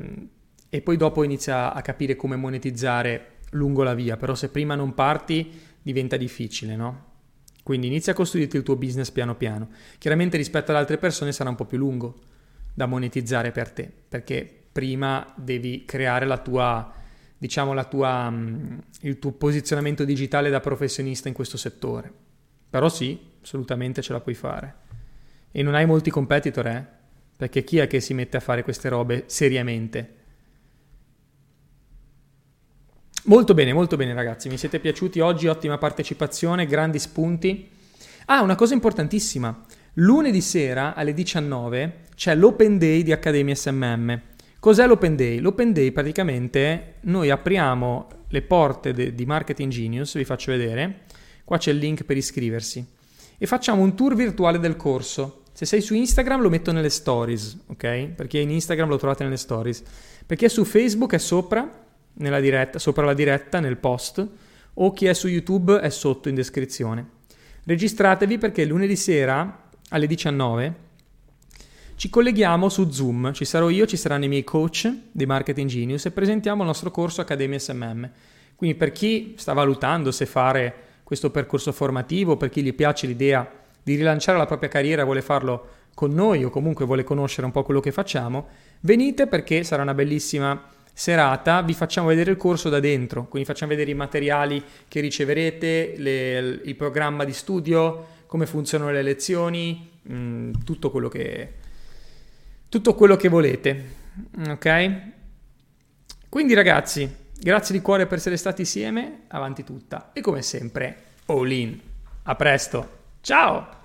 e poi dopo inizia a capire come monetizzare lungo la via, però se prima non parti diventa difficile, no? Quindi inizia a costruirti il tuo business piano piano. Chiaramente rispetto ad altre persone sarà un po' più lungo da monetizzare per te, perché prima devi creare la tua, diciamo, la tua, mm, il tuo posizionamento digitale da professionista in questo settore. Però sì, assolutamente ce la puoi fare. E non hai molti competitor, eh? Perché chi è che si mette a fare queste robe seriamente? Molto bene, molto bene ragazzi, mi siete piaciuti oggi, ottima partecipazione, grandi spunti. Ah, una cosa importantissima, lunedì sera alle 19 c'è l'Open Day di Accademia SMM. Cos'è l'Open Day? L'Open Day praticamente noi apriamo le porte de- di Marketing Genius, vi faccio vedere, qua c'è il link per iscriversi, e facciamo un tour virtuale del corso. Se sei su Instagram lo metto nelle stories, ok? Perché in Instagram lo trovate nelle stories. Perché su Facebook è sopra, nella diretta, sopra la diretta, nel post, o chi è su YouTube è sotto in descrizione. Registratevi perché lunedì sera alle 19 ci colleghiamo su Zoom, ci sarò io, ci saranno i miei coach di Marketing Genius e presentiamo il nostro corso Accademia SMM. Quindi per chi sta valutando se fare questo percorso formativo, per chi gli piace l'idea di rilanciare la propria carriera vuole farlo con noi o comunque vuole conoscere un po' quello che facciamo, venite perché sarà una bellissima serata, vi facciamo vedere il corso da dentro, quindi facciamo vedere i materiali che riceverete, le, il programma di studio, come funzionano le lezioni, mh, tutto, quello che, tutto quello che volete. Ok? Quindi ragazzi, grazie di cuore per essere stati insieme, avanti tutta e come sempre, all in. A presto! Ciao!